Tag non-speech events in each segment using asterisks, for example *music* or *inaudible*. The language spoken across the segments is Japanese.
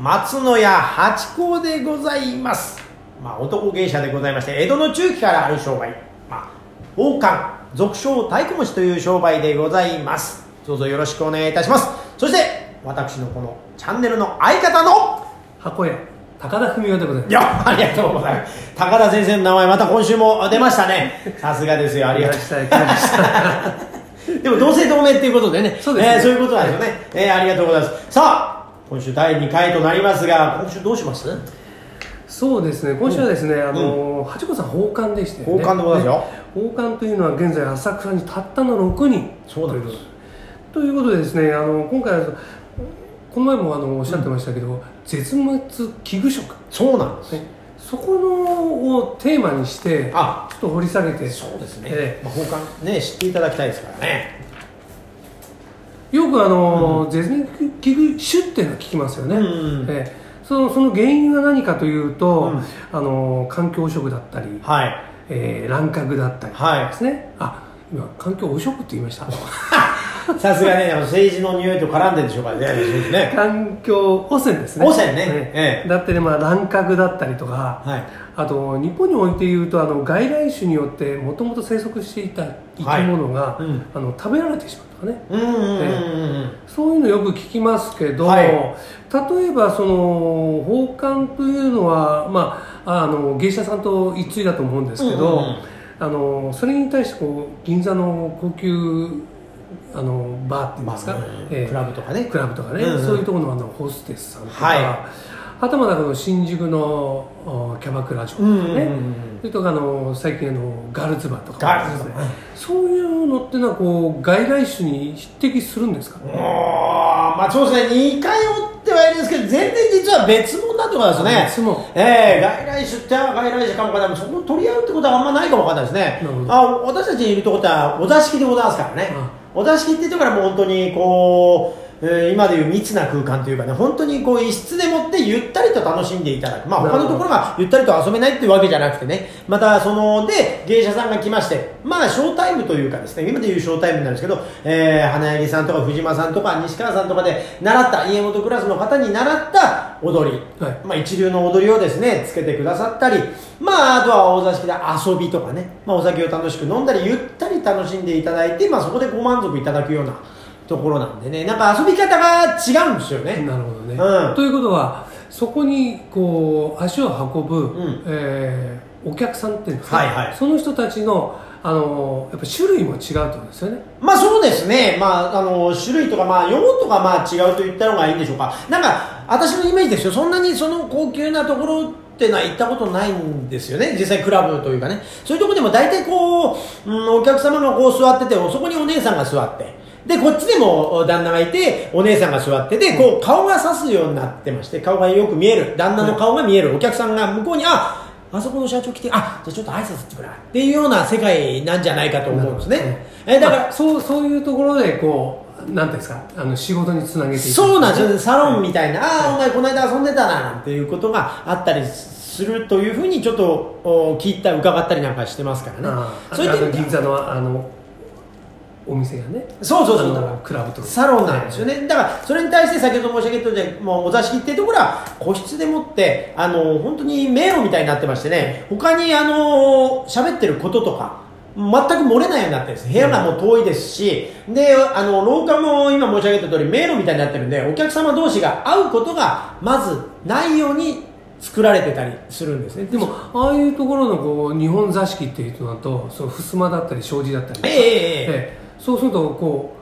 松野屋八甲でございます。まあ、男芸者でございまして、江戸の中期からある商売。まあ、王冠、俗称太鼓持ちという商売でございます。どうぞよろしくお願いいたします。そして、私のこのチャンネルの相方の、箱屋高田文夫でございますいや、ありがとうございます。高田先生の名前、また今週も出ましたね。*laughs* さすがですよ、ありがとう。いらっしゃい来ました *laughs* でも同姓同名っていうことでね。そうですねえーそういうことなんですよね。えーありがとうございます。さあ、今週第2回となりますが、今週どうします？そうですね。今週はですね、あの八子さん奉還でしたよね。奉還でございますよ。ね奉還というのは現在浅草にたったの6人。そうなんです。ということでですねあの今回はこの前もあのおっしゃってましたけど、絶滅危惧種そうなんです。ね。そこのをテーマにしてあ。ちょっと掘り下げて。そうですね。え。まあ、奉還ね、知っていただきたいですからね。えよくあの、絶滅危惧種っていうのは聞きますよね、うん。ええ。そのその原因は何かというと、うん。あの環境汚職だったり、はい。えー乱獲だったりはいですね、あ今環境汚職って言いました？さすがね、あの政治の匂いと絡んでるでしょうからね。ね。*laughs* 環境汚染ですね。汚染ね。ええ。だったり、まあ、乱獲だったりとか、はい。あと日本において言うとあの外来種によってもともと生息していた生き物が、はい。うん。あの食べられてしまうとかね。そういうのよく聞きますけど、はい。例えばその奉還というのは、まあ、あの芸者さんと一対だと思うんですけど、あのそれに対してこう銀座の高級あのバーっていうんですか、まあええ。クラブとかね。クラブとかね、うんうん。そういうところのあのホステスさんとか、はい。はたまの新宿のおキャバクラ嬢とかね、うんうんうんとかあの最近あのガールズバーとかね。そういうのってのはこう外来種に匹敵するんですか？ね、まあそうですね、似通ってはいるんですけど、全然実は別物だってことですね。別物。ええ外来種って外来種かもかでもそこを取り合うってことはあんまないかもわかんないですね。あ私たちにいるとこってはお座敷でございますからね。あ。お座敷って言ってからもう本当にこう、えー今でいう密な空間というかね、本当にこう一室でもってゆったりと楽しんでいただく。まあ他のところがゆったりと遊べないっていうわけじゃなくてね、またその、で、芸者さんが来まして、まあショータイムというかですね、今でいうショータイムなんですけど、えー花柳さんとか藤間さんとか西川さんとかで習った、家元クラスの方に習った踊り、はい。まあ一流の踊りをですね、つけてくださったり、まああとは大座敷で遊びとかね、まあお酒を楽しく飲んだり、ゆったり楽しんでいただいて、まあそこでご満足いただくようなところなんでね、なんか遊び方が違うんですよね。なるほどね、うん。ということはそこにこう足を運ぶ、ん。えーお客さんっていうんですか、はいはい。その人たちのあのやっぱ種類も違うってことですよね。まあそうですね、まあ、あの種類とか、まあ、用途がまあ違うと言ったのがいいんでしょうか、なんか私のイメージですよ、そんなにその高級なところってのは行ったことないんですよね、実際クラブというかね、そういうところでも大体こう、うん、お客様がこう座ってて、そこにお姉さんが座って。で、こっちでも旦那がいて、お姉さんが座ってて、こう、顔が刺すようになってまして、顔がよく見える。旦那の顔が見える。お客さんが向こうに、あ、あそこの社長来て、あ、じゃあちょっと挨拶ってくれ。っていうような世界なんじゃないかと思うんですね。え、だからまあ、そうそういうところでこうなんていうんですかあの仕事につなげていくそうなんですよ、サロンみたいな、ああ、お前この間遊んでたな、なんていうことがあったりするというふうにちょっとお聞いた、伺ったりなんかしてますからね。そういった銀座のあのお店がねそうそうそう。クラブとか。サロンなんですよね。だから、それに対して先ほど申し上げたもうお座敷っていうところは、個室でもって、あの、本当に迷路みたいになってましてね、他にあの、喋ってることとか、全く漏れないようになってるんです。部屋がもう遠いですし、で、あの、廊下も今申し上げた通り、迷路みたいになってるんで、お客様同士が会うことが、まずないように作られてたりするんですね。でもああいうところのこう日本座敷っていうのだとその襖だったり障子だったりとか。ええええ。ええそうするとこ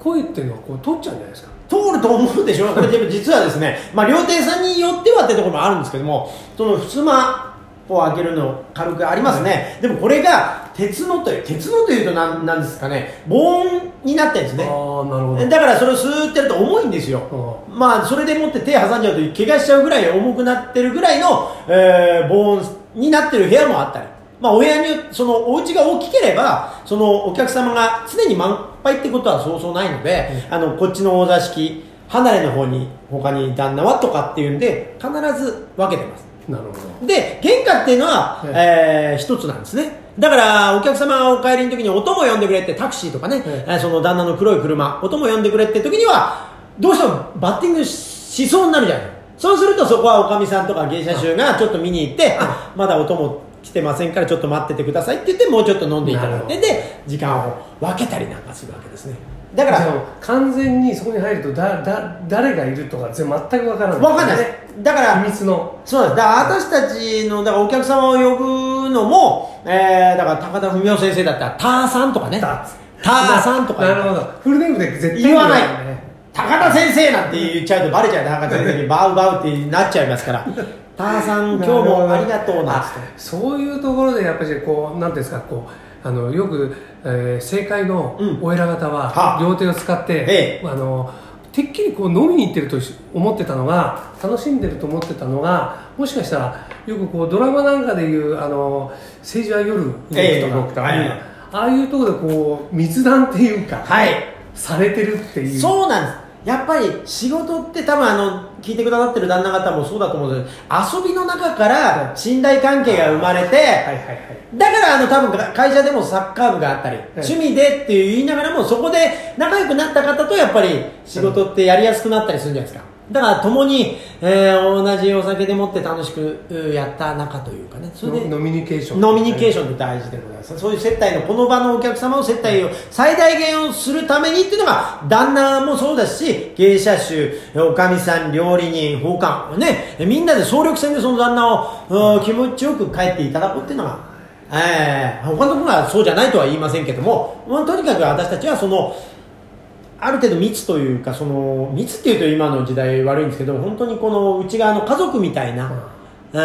う声っていうのはこう通っちゃうんじゃないですか。通ると思うでしょ？これでも実はですね、まあ、料亭さんによってはってところもあるんですけどもその襖を開けるの軽くありますね、でもこれが鉄のという鉄のというとなんなんですかね？防音になってるんですね。ああなるほど。だからそれをスーってやると重いんですよ、まあそれでもって手挟んじゃうと怪我しちゃうぐらい重くなってるぐらいの、えー防音になってる部屋もあったりまあ、お部屋にそのお家が大きければそのお客様が常に満杯ってことはそうそうないので、あのこっちのお座敷離れの方に他に旦那はとかっていうんで必ず分けてます。なるほど。で原価っていうのは、えー一つなんですね。だからお客様がお帰りの時にお供呼んでくれってタクシーとかね、ええ。ーその旦那の黒い車お供呼んでくれって時にはどうしてもバッティングししそうになるじゃない。そうするとそこはおかみさんとか芸者衆がちょっと見に行って、あまだお供来てませんからちょっと待っててくださいって言ってもうちょっと飲んでいただいてで時間を分けたりなんかするわけですね。だから完全にそこに入るとだだ誰がいるとか全全くわからない。分かんない。ですだから秘密の。そうなんです。だから私たちのだからお客様を呼ぶのも、えー、だから高田文夫先生だったらターさんとかね。タターさんとかなるほど。フルネームで絶対言わない。高田先生なんて言っちゃうとバレちゃう。高田先生にバウバウってなっちゃいますからターさん今日もありがとうな。そういうところでやっぱりこうなんていうんですかこうあのよく、えー正解のうん。お偉方はは。両手を使って、えあのてっきりこう飲みに行ってると思ってたのが楽しんでると思ってたのがもしかしたらよくこうドラマなんかでいうあの政治は夜動くとか、ええ。動くとかはい。ああいうところでこう密談っていうか、はい。されてるっていう。そうなんですやっぱり仕事って多分あの聞いてくださってる旦那方もそうだと思うんですけど遊びの中から信頼関係が生まれて、だからあの多分会社でもサッカー部があったり、い趣味でっていう言いながらもそこで仲良くなった方とやっぱり仕事ってやりやすくなったりするんじゃないですかだから共に、えー同じお酒でもって楽しくうやった仲というかね。それでノミニケーションノミニケーションって大事でございます。そういう接待のこの場のお客様の接待を最大限をするためにっていうのが旦那もそうだし芸者衆おかみさん料理人奉還ねみんなで総力戦でその旦那をうん気持ちよく帰っていただくっていうのがえー、他のところはそうじゃないとは言いませんけども、まあ、とにかく私たちはそのある程度密というかその密っていうと今の時代悪いんですけど本当にこの内側の家族みたいな、う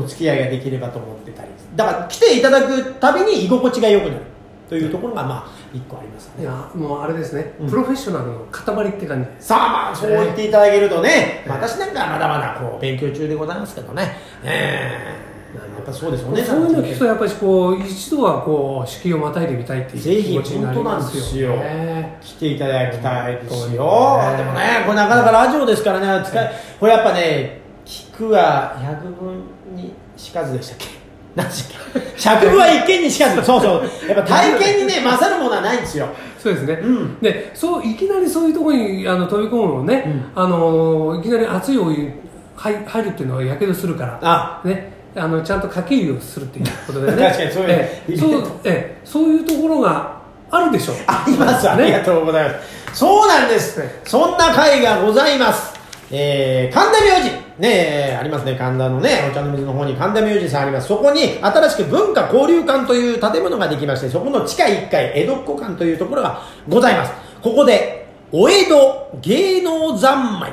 ん、お付き合いができればと思ってたりだから来ていただくたびに居心地が良くなるというところがまあ一個ありますかね。いやもうあれですね、うん。プロフェッショナルの塊って感じさあまあそう言っていただけるとね、ええ。私なんかはまだまだこう勉強中でございますけどね。ええやっぱそうですよねそういうの聞くとやっぱりこう一度はこう敷居をまたいでみたいっていう気持ちになりますよね。来ていただきたいですよ、ね。でもねこれなかなかラジオですからね使いこれやっぱね聞くは100分にしかずでしたっけ？何でしたっけ？尺分は一見にしかず。そうそう。やっぱ体験にね *laughs* 勝るものはないんですよ。そうですね、うん。でそういきなりそういうところにあの飛び込むのね、あのいきなり熱いお湯入るっていうのはやけどするから。あ。ねあのちゃんとかけ湯をするっていうことでね *laughs* 確かにそういうええそうええそういうところがあるでしょう *laughs* あります、ありがとうございます。そうなんです。はいそんな会がございます。えー、神田明神。ねえ、ありますね、神田のね、お茶の水の方に神田明神さんあります。そこに新しく文化交流館という建物ができまして、そこの地下1階、江戸っ子館というところがございます。ここで、お江戸芸能三昧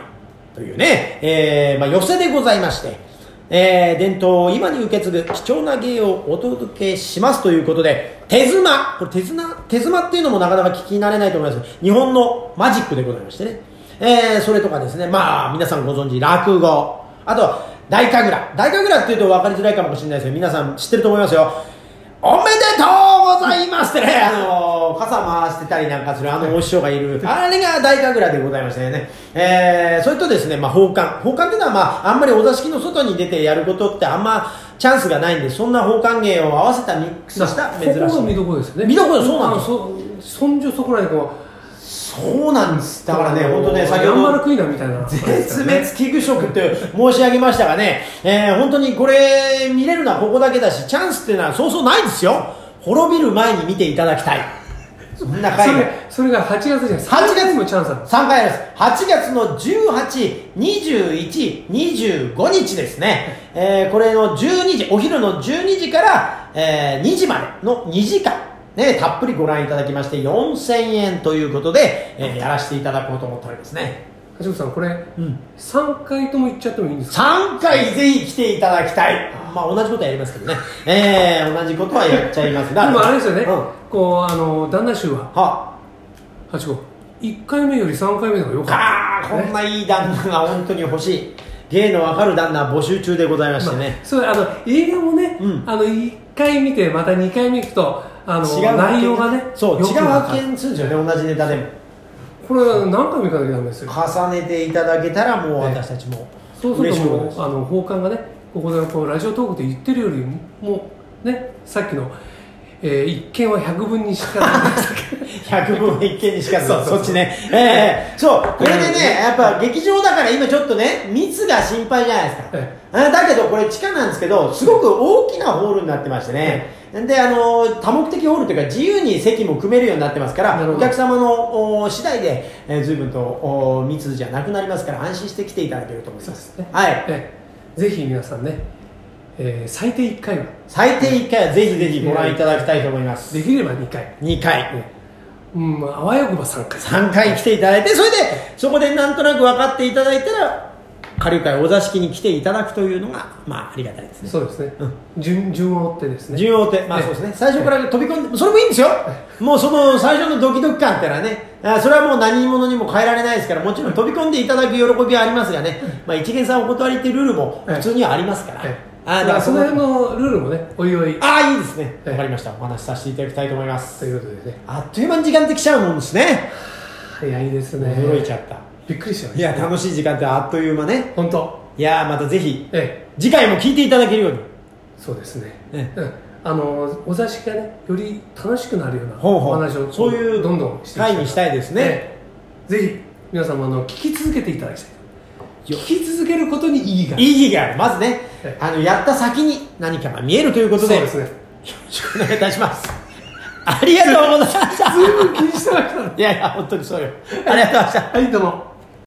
というね、えー、まあ、寄せでございまして、えー、伝統を今に受け継ぐ貴重な芸をお届けしますということで、手妻、これ手妻、手妻っていうのもなかなか聞き慣れないと思います。日本のマジックでございましてね、えー、それとかですね、まあ皆さんご存知、落語、あと、大神楽。大神楽っていうと分かりづらいかもしれないですよ、皆さん知ってると思いますよ。おめでとうございますってね、*laughs* あの傘回してたりなんかするあのお師匠がいる、あれが大神楽でございましてね、えー、それとですね、まあ、奉還。奉還っていうのは、まあ、あんまりお座敷の外に出てやることってあんまチャンスがないんで、そんな奉還芸を合わせたミックスした珍しい。ここが見どころですよね。見どころそうなんですあのそそんじょそこらにこそうなんです。だからね、本当ね、先ほど、クイナみたいな絶滅危惧種って申し上げましたがね、*laughs* えー、本当にこれ見れるのはここだけだし、チャンスっていうのはそうそうないですよ。滅びる前に見ていただきたい。そんな回が。それそれが8月じゃない8月にもチャンスある3回あります。8月の18、21、25日ですね。えーこれの12時、お昼の12時から、えー2時までの2時間。ね、たっぷりご覧いただきまして4000円ということで、えーやらせていただこうと思っておりますね。橋本さんこれ、ん3回とも言っちゃってもいいんですか？3回ぜひ来ていただきたい。まあ同じことはやりますけどね。えー同じことはやっちゃいますが。でもあれですよね、うんこうあの旦那衆はは8号1回目より3回目の方が良かあーこんないい旦那が本当に欲しい。芸のわかる旦那募集中でございましてね。そうあの映画もね、うんあの1回見てまた2回目行くとあの違う内容がねそう違う発見するんですよね同じネタでも。これ何回も行かなきゃダメですよ。重ねていただけたらもう私たちもそうするともうあの奉還がねここでこうラジオトークで言ってるよりもねさっきの、えー一見は100分にしかない百聞は一見にしかずそっちね。ええそうこれでねやっぱ劇場だから今ちょっとね密が心配じゃないですか、えあだけどこれ地下なんですけどすごく大きなホールになってましてね、であの多目的ホールというか自由に席も組めるようになってますからお客様のお次第で、えー、随分とお密じゃなくなりますから安心して来ていただけると思います。すね。はい。ええ。ぜひ皆さんね、えー最低1回は。最低1回はぜひぜひご覧いただきたいと思います。できれば2回、2回うんまあ、あわよくば3回。3回来ていただいてそれでそこでなんとなく分かっていただいたら下流会お座敷に来ていただくというのがまあありがたいですね。そうですね、順順を追ってですね。順を追ってまあええ。そうですね。最初から飛び込んでそれもいいんですよ。もうその最初のドキドキ感ってのはねあそれはもう何者にも変えられないですからもちろん飛び込んでいただく喜びはありますがね、まあ、一元さんお断りっていうルールも普通にはありますから、ええあだからその辺ののルールもねおいおい。ああいいですね。ええ。わかりましたお話しさせていただきたいと思います。ということでね。あっという間に時間ってきちゃうもんですね。早いですね。驚いちゃった。びっくりしましたいや楽しい時間ってあっという間ね。本当。いやまたぜひええ。次回も聞いていただけるように。そうですね、えうん、あのお座敷がねより楽しくなるようなほうほう。お話をそういうどんどんして会にしたいですね。ええ。ぜひ皆様あの聞き続けていただきたい。聞き続けることに意義がある。意義がある。まずねええ *laughs* あのやった先に何かが見えるということでそうですねよろしくお願いいたします。*laughs* ありがとうございました。ずいぶん気にしてましたねいやいや、本当にそうよ。ありがとうございました。はいどうも